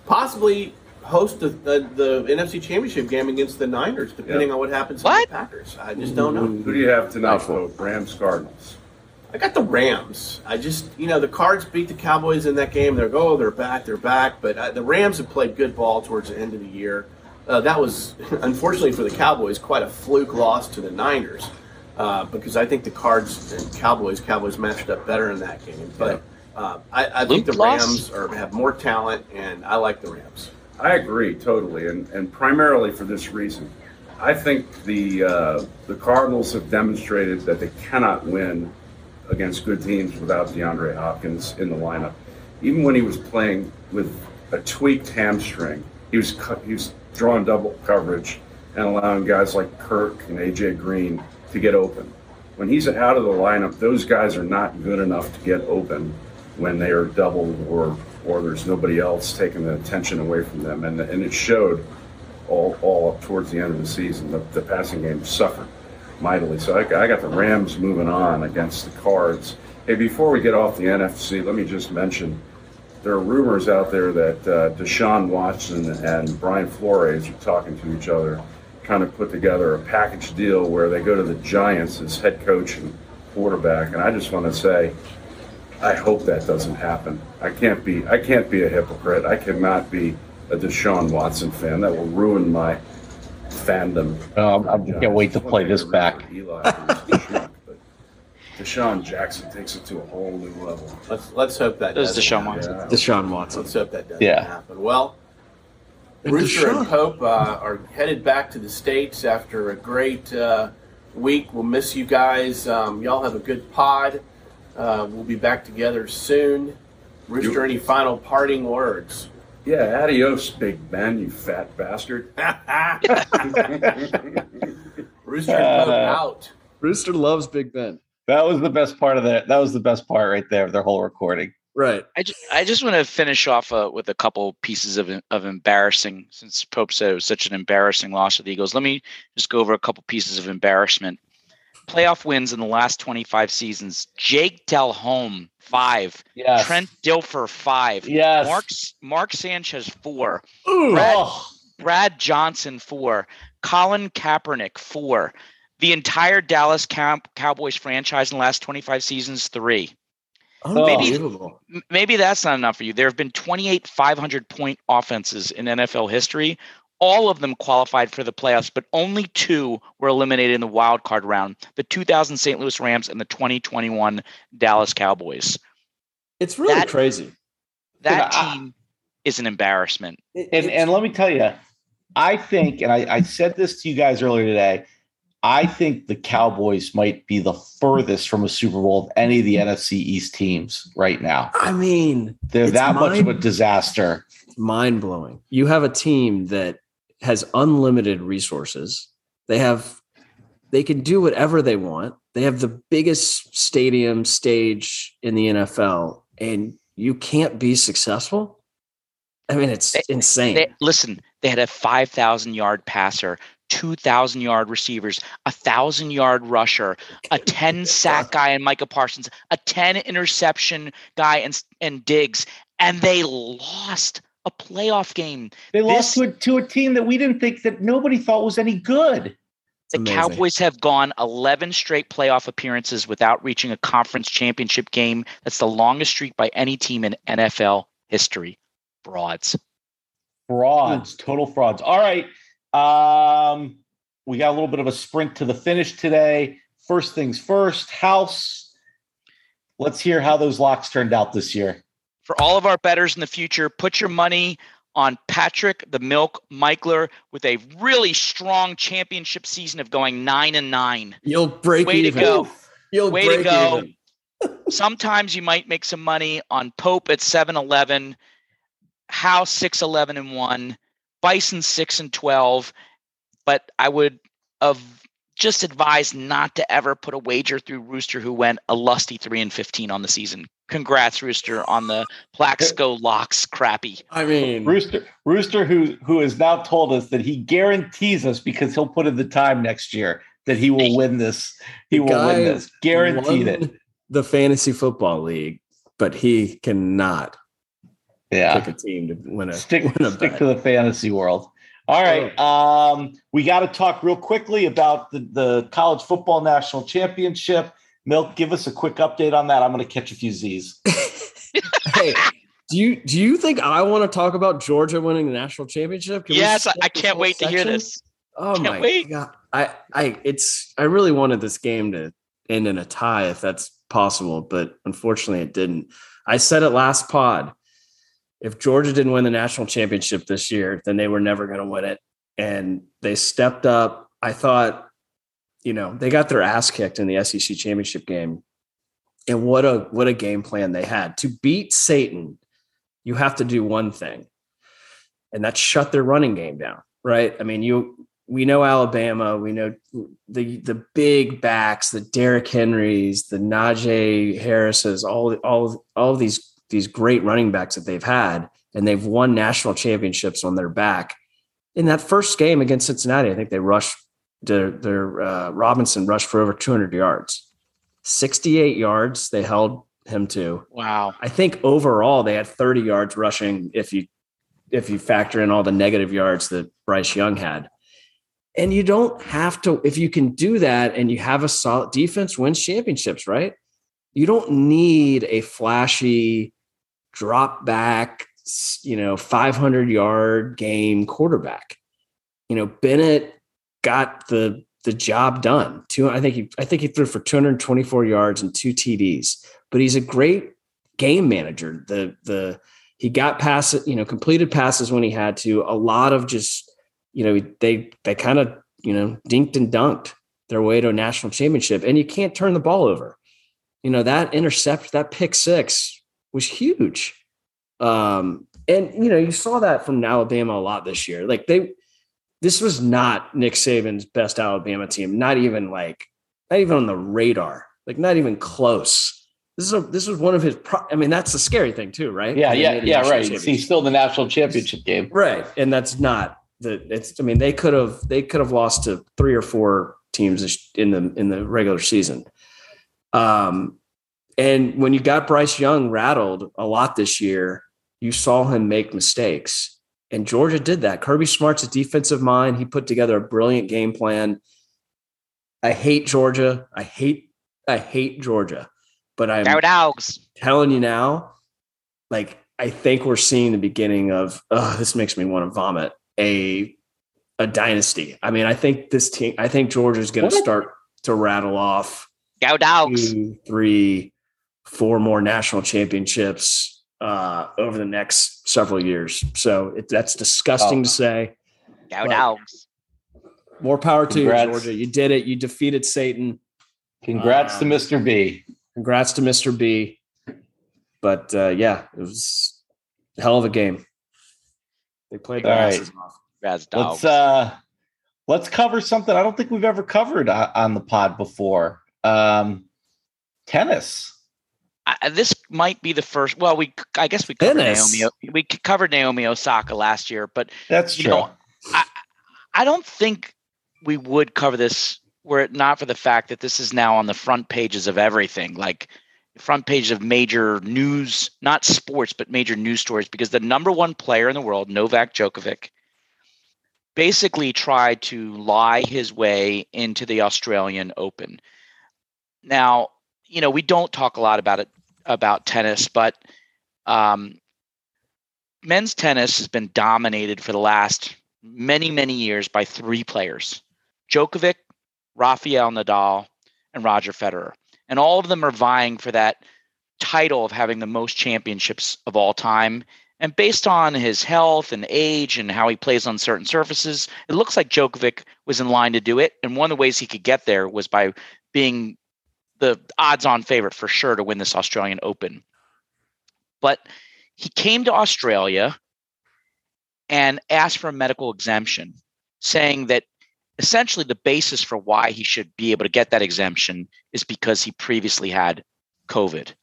possibly host the, the, the NFC Championship game against the Niners, depending on what happens
What?
the Packers. I just don't know.
Who do you have tonight,
Doubtful.
Pope? Rams, Cardinals.
I got the Rams. I just, you know, the Cards beat the Cowboys in that game. They're oh, they're back, they're back. But uh, the Rams have played good ball towards the end of the year. Uh, that was, unfortunately for the Cowboys, quite a fluke loss to the Niners uh, because I think the Cards and Cowboys, Cowboys matched up better in that game. But uh, I, I think the
Fluke loss?
Rams are, have more talent, and I like the Rams.
I agree totally, and, and primarily for this reason. I think the uh, the Cardinals have demonstrated that they cannot win against good teams without DeAndre Hopkins in the lineup. Even when he was playing with a tweaked hamstring, he was cu- he was drawing double coverage and allowing guys like Kirk and AJ Green to get open. When he's out of the lineup, those guys are not good enough to get open when they are doubled or or there's nobody else taking the attention away from them, and and it showed all all up towards the end of the season. The, the passing game suffered mightily. So I, I got the Rams moving on against the Cards. Hey, before we get off the NFC, let me just mention there are rumors out there that uh, Deshaun Watson and Brian Flores are talking to each other, kind of put together a package deal where they go to the Giants as head coach and quarterback. And I just want to say, I hope that doesn't happen. I can't be I can't be a hypocrite. I cannot be a Deshaun Watson fan. That will ruin my fandom.
Um, I can't wait to play this back.
Eli who's DeSean Jackson takes it to a whole new level.
Let's let's hope that
That
doesn't
Deshaun
happen.
Watson.
Yeah.
Deshaun Watson.
Let's hope that doesn't
Yeah.
happen. Well,
And
Rooster and
Deshaun.
Pope uh, are headed back to the States after a great uh, week. We'll miss you guys. Um, y'all have a good pod. Uh, we'll be back together soon. Rooster,
You-
any final parting words?
Yeah, adios, Big Ben, you fat bastard.
Rooster
Uh,
out.
Rooster loves Big Ben.
That was the best part of that. That was the best part right there of their whole recording.
Right.
I just, I just want to finish off uh, with a couple pieces of of embarrassing. Since Pope said it was such an embarrassing loss for the Eagles, let me just go over a couple pieces of embarrassment. Playoff wins in the last 25 seasons: Jake Delhomme five,
Yes.
Trent Dilfer five,
Yes.
Mark Mark Sanchez four,
Ooh.
Brad-
Oh,
Brad Johnson four, Colin Kaepernick four, the entire Dallas Cow- Cowboys franchise in the last 25 seasons three.
Unbelievable.
M- maybe that's not enough for you. There have been 28 500 point offenses in NFL history. All of them qualified for the playoffs, but only two were eliminated in the wild card round the 2000 St. Louis Rams and the 2021 Dallas Cowboys.
It's really
That-
crazy.
That
Yeah, I-
team is an embarrassment.
And and let me tell you, I think, and I, I said this to you guys earlier today. I think the Cowboys might be the furthest from a Super Bowl of any of the NFC East teams right now.
I mean,
They're
It's
that much of a disaster.
mind blowing. You have a team that has unlimited resources. They have they can do whatever they want. They have the biggest stadium stage in the NFL and you can't be successful. I mean, it's
They-
insane.
They, listen, they had a 5,000 yard passer, 2,000 yard receivers, a 1,000 yard rusher, a 10 sack guy in Micah Parsons, a 10 interception guy and, and Diggs, and they lost a playoff game.
They lost to a, to a team that we didn't think that nobody thought was any good.
The
amazing.
Cowboys have gone 11 straight playoff appearances without reaching a conference championship game. That's the longest streak by any team in NFL history. Broads.
Frauds, total frauds. All right. Um, we got a little bit of a sprint to the finish today. First things first, house. Let's hear how those locks turned out this year.
For all of our betters in the future, put your money on Patrick the Milk Michler with a really strong championship season of going nine and nine.
You'll break
Way to
even.
go.
You'll
Way to
break
go.
even.
Sometimes you might make some money on Pope at 7 11, House 6 11 and 1, Bison 6 and 12. But I would have just advise not to ever put a wager through Rooster who went a lusty 3 and 15 on the season. Congrats, Rooster, on the Plaxico locks crappy.
I mean,
Rooster, Rooster, who who has now told us that he guarantees us because he'll put in the time next year that he will win this. He will win this, guaranteed it.
The fantasy football league, but he cannot
Yeah,
pick a team to win a
stick
win a
stick
bet.
to the fantasy world. All right, um, we got to talk real quickly about the the college football national championship. Milk, give us a quick update on that. I'm going to catch a few Z's.
hey, do you do you think I want to talk about Georgia winning the national championship? Can
yes, I,
skip
I
this
can't
whole
wait to hear this.
Oh
Can't
my
wait.
god! I I it's I really wanted this game to end in a tie if that's possible, but unfortunately it didn't. I said it last pod. If Georgia didn't win the national championship this year, then they were never going to win it, and they stepped up. I thought, you know, they got their ass kicked in the SEC championship game, and what a what a game plan they had to beat Satan. You have to do one thing, and that's shut their running game down. Right? I mean, you we know Alabama, we know the the big backs, the Derrick Henrys, the Najee Harrises, all all all these these great running backs that they've had, and they've won national championships on their back. In that first game against Cincinnati, I think they rushed their their uh, Robinson rushed for over 200 yards, 68 yards they held him to.
Wow.
I think overall they had 30 yards rushing if you if you factor in all the negative yards that Bryce Young had. And you don't have to if you can do that and you have a solid defense wins championships, right? You don't need a flashy drop back, you know, 500 yard game quarterback. You know, Bennett got the the job done. Two, I think he I think he threw for 224 yards and two TDs. But he's a great game manager. The the he got passes, you know, completed passes when he had to. A lot of just, you know, they they kind of, you know, dinked and dunked their way to a national championship. And you can't turn the ball over. You know, that intercept, that pick six was huge. Um, and you know, you saw that from Alabama a lot this year. Like they this was not Nick Saban's best Alabama team, not even like not even on the radar, like not even close. This is a this was one of his. Pro- I mean, that's the scary thing too, right?
Yeah, yeah, yeah, right. He's still the national championship game.
right, and that's not the. It's. I mean, they could have they could have lost to three or four teams in the in the regular season. Um, and when you got Bryce Young rattled a lot this year, you saw him make mistakes. And Georgia did that. Kirby Smart's a defensive mind. He put together a brilliant game plan. I hate Georgia. I hate I hate Georgia. But I'm
Go dogs.
telling you now, like I think we're seeing the beginning of oh, this makes me want to vomit. A a dynasty. I mean, I think this team, I think Georgia's gonna
What?
start to rattle off
Go dogs.
two, three, four more national championships uh, over the next several years. So it, that's disgusting
Oh.
to say.
Go
But-
dogs.
More power to you, Georgia. You did it. You defeated Satan.
Congrats
Um,
to Mr. B.
Congrats to Mr. B. But uh, yeah, it was a hell of a game. They played their
All right.
asses off.
Raz dogs.
Let's uh let's cover something I don't think we've ever covered on, on the pod before. Um tennis.
I, this might be the first. Well, we I guess we covered
Tennis.
Naomi. We covered Naomi Osaka last year, but
That's
you
true.
know, I I don't think we would cover this were it not for the fact that this is now on the front pages of everything, like front page of major news, not sports, but major news stories, because the number one player in the world, Novak Djokovic, basically tried to lie his way into the Australian Open. Now, you know, we don't talk a lot about it about tennis, but um, men's tennis has been dominated for the last many, many years by three players Djokovic, Rafael Nadal, and Roger Federer. And all of them are vying for that title of having the most championships of all time. And based on his health and age and how he plays on certain surfaces, it looks like Djokovic was in line to do it. And one of the ways he could get there was by being the odds on favorite for sure to win this Australian Open. But he came to Australia and asked for a medical exemption, saying that essentially the basis for why he should be able to get that exemption is because he previously had COVID.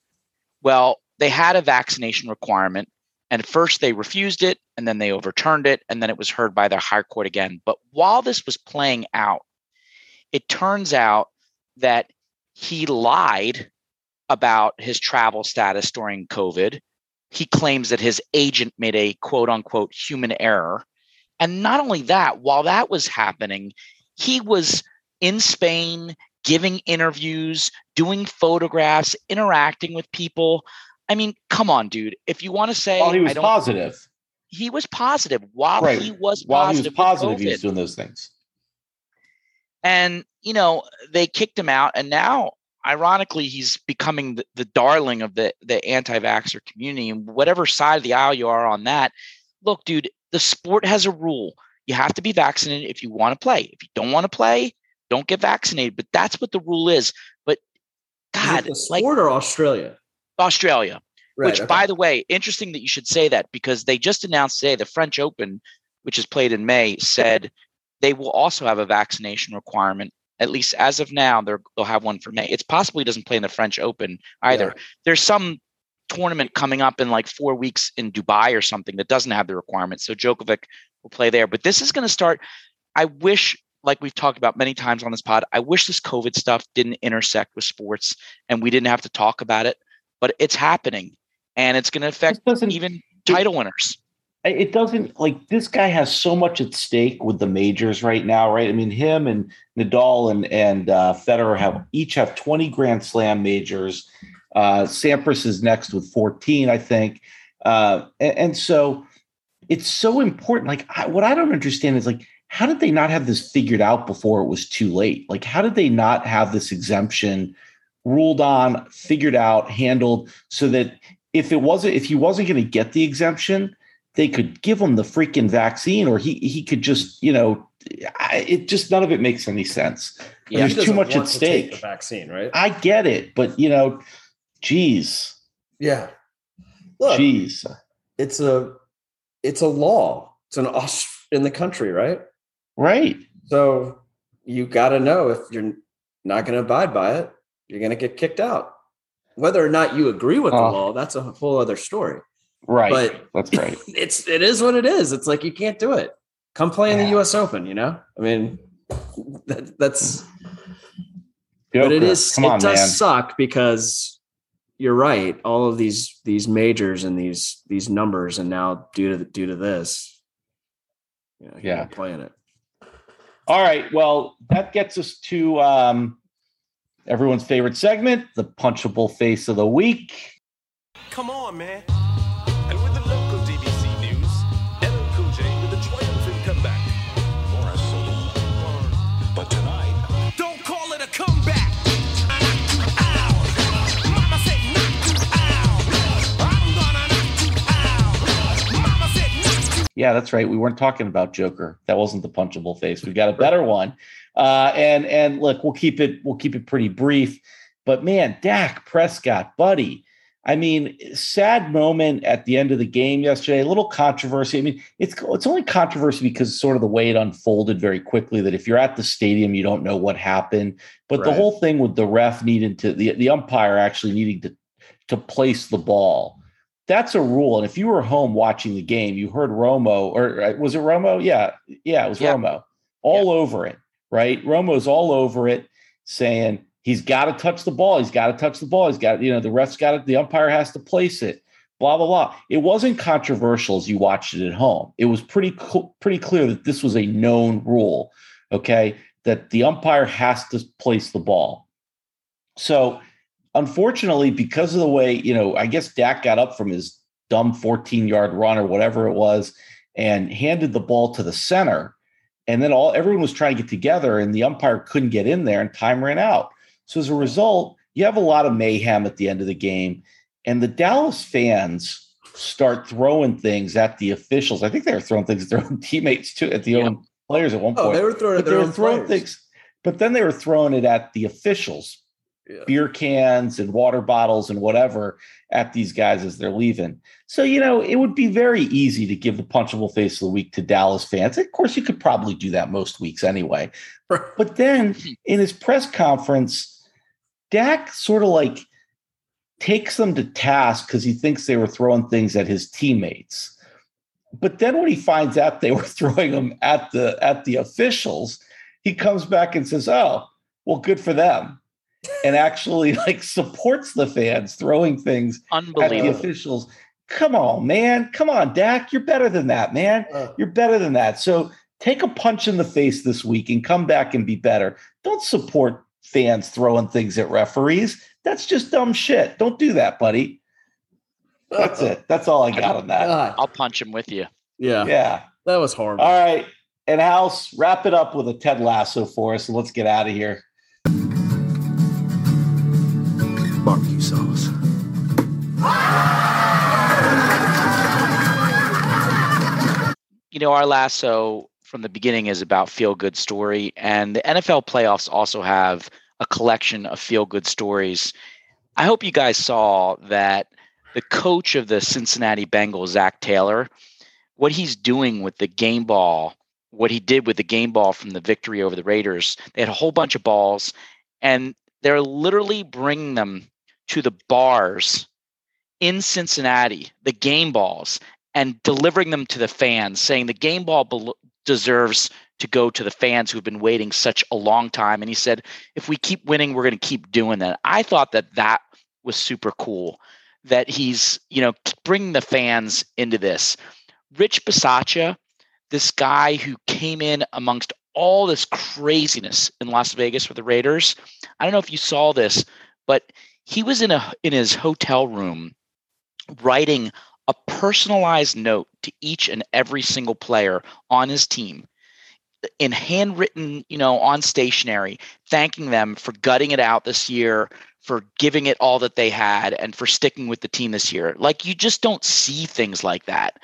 Well, they had a vaccination requirement, and first they refused it, and then they overturned it, and then it was heard by the higher court again. But while this was playing out, it turns out that he lied about his travel status during COVID. He claims that his agent made a quote unquote human error. And not only that, while that was happening, he was in Spain giving interviews, doing photographs, interacting with people. I mean, come on, dude. If you want to say
While he
I
was
don't,
positive.
he was positive while
Right.
he was
While he was
positive.
positive, he was doing those things.
And you know they kicked him out and now ironically he's becoming the, the darling of the the anti-vaxxer community and whatever side of the aisle you are on that look dude the sport has a rule you have to be vaccinated if you want to play if you don't want to play don't get vaccinated but that's what the rule is but
Is
god
the
like
sport or Australia?
australia
Right.
which
okay.
by the way interesting that you should say that because they just announced today the french open which is played in may said they will also have a vaccination requirement at least as of now they'll have one for may. It's possible he doesn't play in the french open either. There's some tournament coming up in like four weeks in dubai or something that doesn't have the requirement so Djokovic will play there. But this is going to start i wish like we've talked about many times on this pod i wish this covid stuff didn't intersect with sports and we didn't have to talk about it but it's happening and it's going to affect even title winners.
It doesn't like this guy has so much at stake with the majors right now, right? I mean, him and Nadal and and uh, Federer have each have twenty Grand Slam majors. Uh, Sampras is next with fourteen, I think, uh, and, and so it's so important. Like, I, what I don't understand is like, how did they not have this figured out before it was too late? Like, how did they not have this exemption ruled on, figured out, handled, so that if it wasn't, if he wasn't going to get the exemption, they could give him the freaking vaccine, or he he could just, you know, I, it just none of it makes any sense.
Yeah.
There's too much at
to
stake.
The vaccine, right?
I get it, but you know, geez,
yeah. Look,
geez,
it's a it's a law. It's an Aus- in the country, right?
right?
So you got to know if you're not going to abide by it, you're going to get kicked out. Whether or not you agree with the
Oh.
law, that's a whole other story.
Right.
But-
That's right.
It's it is what it is. It's like you can't do it. Come play in the U.S. Open. You know, I mean, that, that's but it is
Joker,
is it does
man.
suck because you're right. All of these these majors and these these numbers, and now due to due to this, you know,
Yeah.
yeah, playing it.
All right. Well, that gets us to um, everyone's favorite segment, the punchable face of the week.
Come on, man.
Yeah, that's right. We weren't talking about Joker. That wasn't the punchable face. We've got a better one. Uh, and and look, we'll keep it we'll keep it pretty brief. But man, Dak Prescott, buddy. I mean, sad moment at the end of the game yesterday. A little controversy. I mean, it's it's only controversy because sort of the way it unfolded very quickly. That if you're at the stadium, you don't know what happened. But the whole thing with the ref needing to the the umpire actually needing to to place the ball that's a rule. And if you were home watching the game, you heard Romo, or was it Romo? Yeah, yeah, it was
Yeah.
Romo, all over it, right? Romo's all over it, saying he's got to touch the ball. He's got to touch the ball. He's got, you know, the ref's got it. The umpire has to place it. Blah blah blah. It wasn't controversial as you watched it at home. It was pretty co- pretty clear that this was a known rule. Okay, that the umpire has to place the ball. So unfortunately, because of the way, you know, I guess Dak got up from his dumb 14 yard run or whatever it was and handed the ball to the center. And then all everyone was trying to get together and the umpire couldn't get in there and time ran out. So as a result, you have a lot of mayhem at the end of the game. And the Dallas fans start throwing things at the officials. I think they were throwing things at their own teammates too, at the
Yeah.
own players at one
Oh,
point.
they were throwing
they
their
were
own
throwing things, but then they were throwing it at the officials
Yeah.
beer cans and water bottles and whatever at these guys as they're leaving. So, you know, it would be very easy to give the punchable face of the week to Dallas fans. Of course, you could probably do that most weeks anyway. But then in his press conference, Dak sort of like takes them to task because he thinks they were throwing things at his teammates. But then when he finds out they were throwing them at the at the officials, he comes back and says, "Oh, well, good for them," and actually like supports the fans throwing things at the officials. Come on, man. Come on, Dak. You're better than that, man. Uh. You're better than that. So take a punch in the face this week and come back and be better. Don't support fans throwing things at referees. That's just dumb shit. Don't do that, buddy. That's it. That's all I got on that.
I'll punch him with you.
Yeah,
Yeah.
that was horrible.
All right. And House, wrap it up with a Ted Lasso for us and let's get out of here.
Barbecue sauce.
you know, our lasso from the beginning is about feel good story, and the NFL playoffs also have a collection of feel good stories. I hope you guys saw that the coach of the Cincinnati Bengals, Zac Taylor, what he's doing with the game ball, what he did with the game ball from the victory over the Raiders. They had a whole bunch of balls, and they're literally bringing them to the bars in Cincinnati, the game balls, and delivering them to the fans, saying the game ball bel- deserves to go to the fans who've been waiting such a long time. And he said, if we keep winning, we're going to keep doing that. I thought that that was super cool that he's, you know, bringing the fans into this. Rich Bisaccia, this guy who came in amongst all this craziness in Las Vegas with the Raiders. I don't know if you saw this, but he was in a in his hotel room writing a personalized note to each and every single player on his team in handwritten, you know, on stationery, thanking them for gutting it out this year, for giving it all that they had, and for sticking with the team this year. Like you just don't see things like that.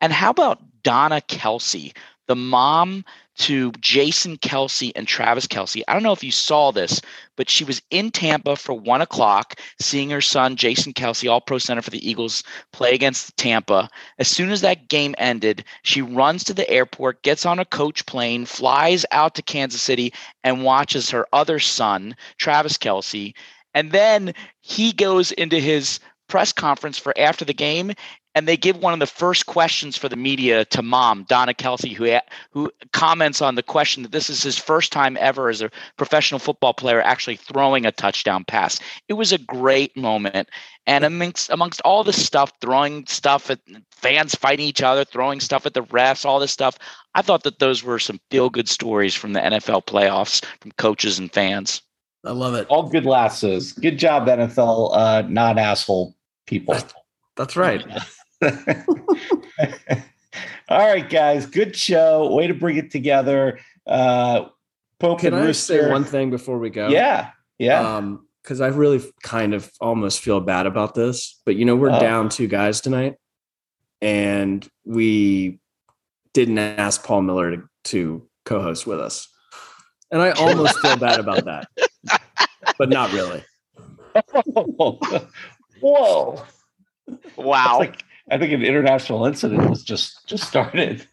And how about Donna Kelce, the mom to Jason Kelce and Travis Kelce? I don't know if you saw this, but she was in Tampa for one o'clock, seeing her son, Jason Kelce, all pro center for the Eagles, play against Tampa. As soon as that game ended, she runs to the airport, gets on a coach plane, flies out to Kansas City, and watches her other son, Travis Kelce. And then he goes into his press conference for after the game and they give one of the first questions for the media to mom Donna Kelce who who comments on the question that this is his first time ever as a professional football player actually throwing a touchdown pass. It was a great moment and amongst amongst all the stuff throwing stuff at fans fighting each other, throwing stuff at the refs, all this stuff, I thought that those were some feel good stories from the NFL playoffs from coaches and fans.
I love it.
All good lassos. Good job, NFL uh, non asshole people.
That's right.
All right, guys. Good show. Way to bring it together. Uh, Pope
Can
and
I
Rooster.
say one thing before we go?
Yeah. Yeah.
Um, because I really kind of almost feel bad about this, but you know, we're
Oh.
down two guys tonight, and we didn't ask Paul Miller to, to co-host with us. And I almost feel bad about that. But not really.
Whoa.
Wow.
Like I think an international incident was just just started.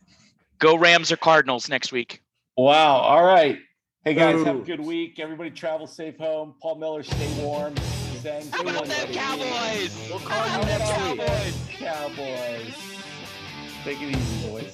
Go Rams or Cardinals next week.
Wow. All right. Hey guys, have a good week. Everybody travel safe home. Paul Miller, stay warm. Thanks.
How about them Cowboys?
We'll call
How
you next
about
week.
them Cowboys. Take it easy, boys.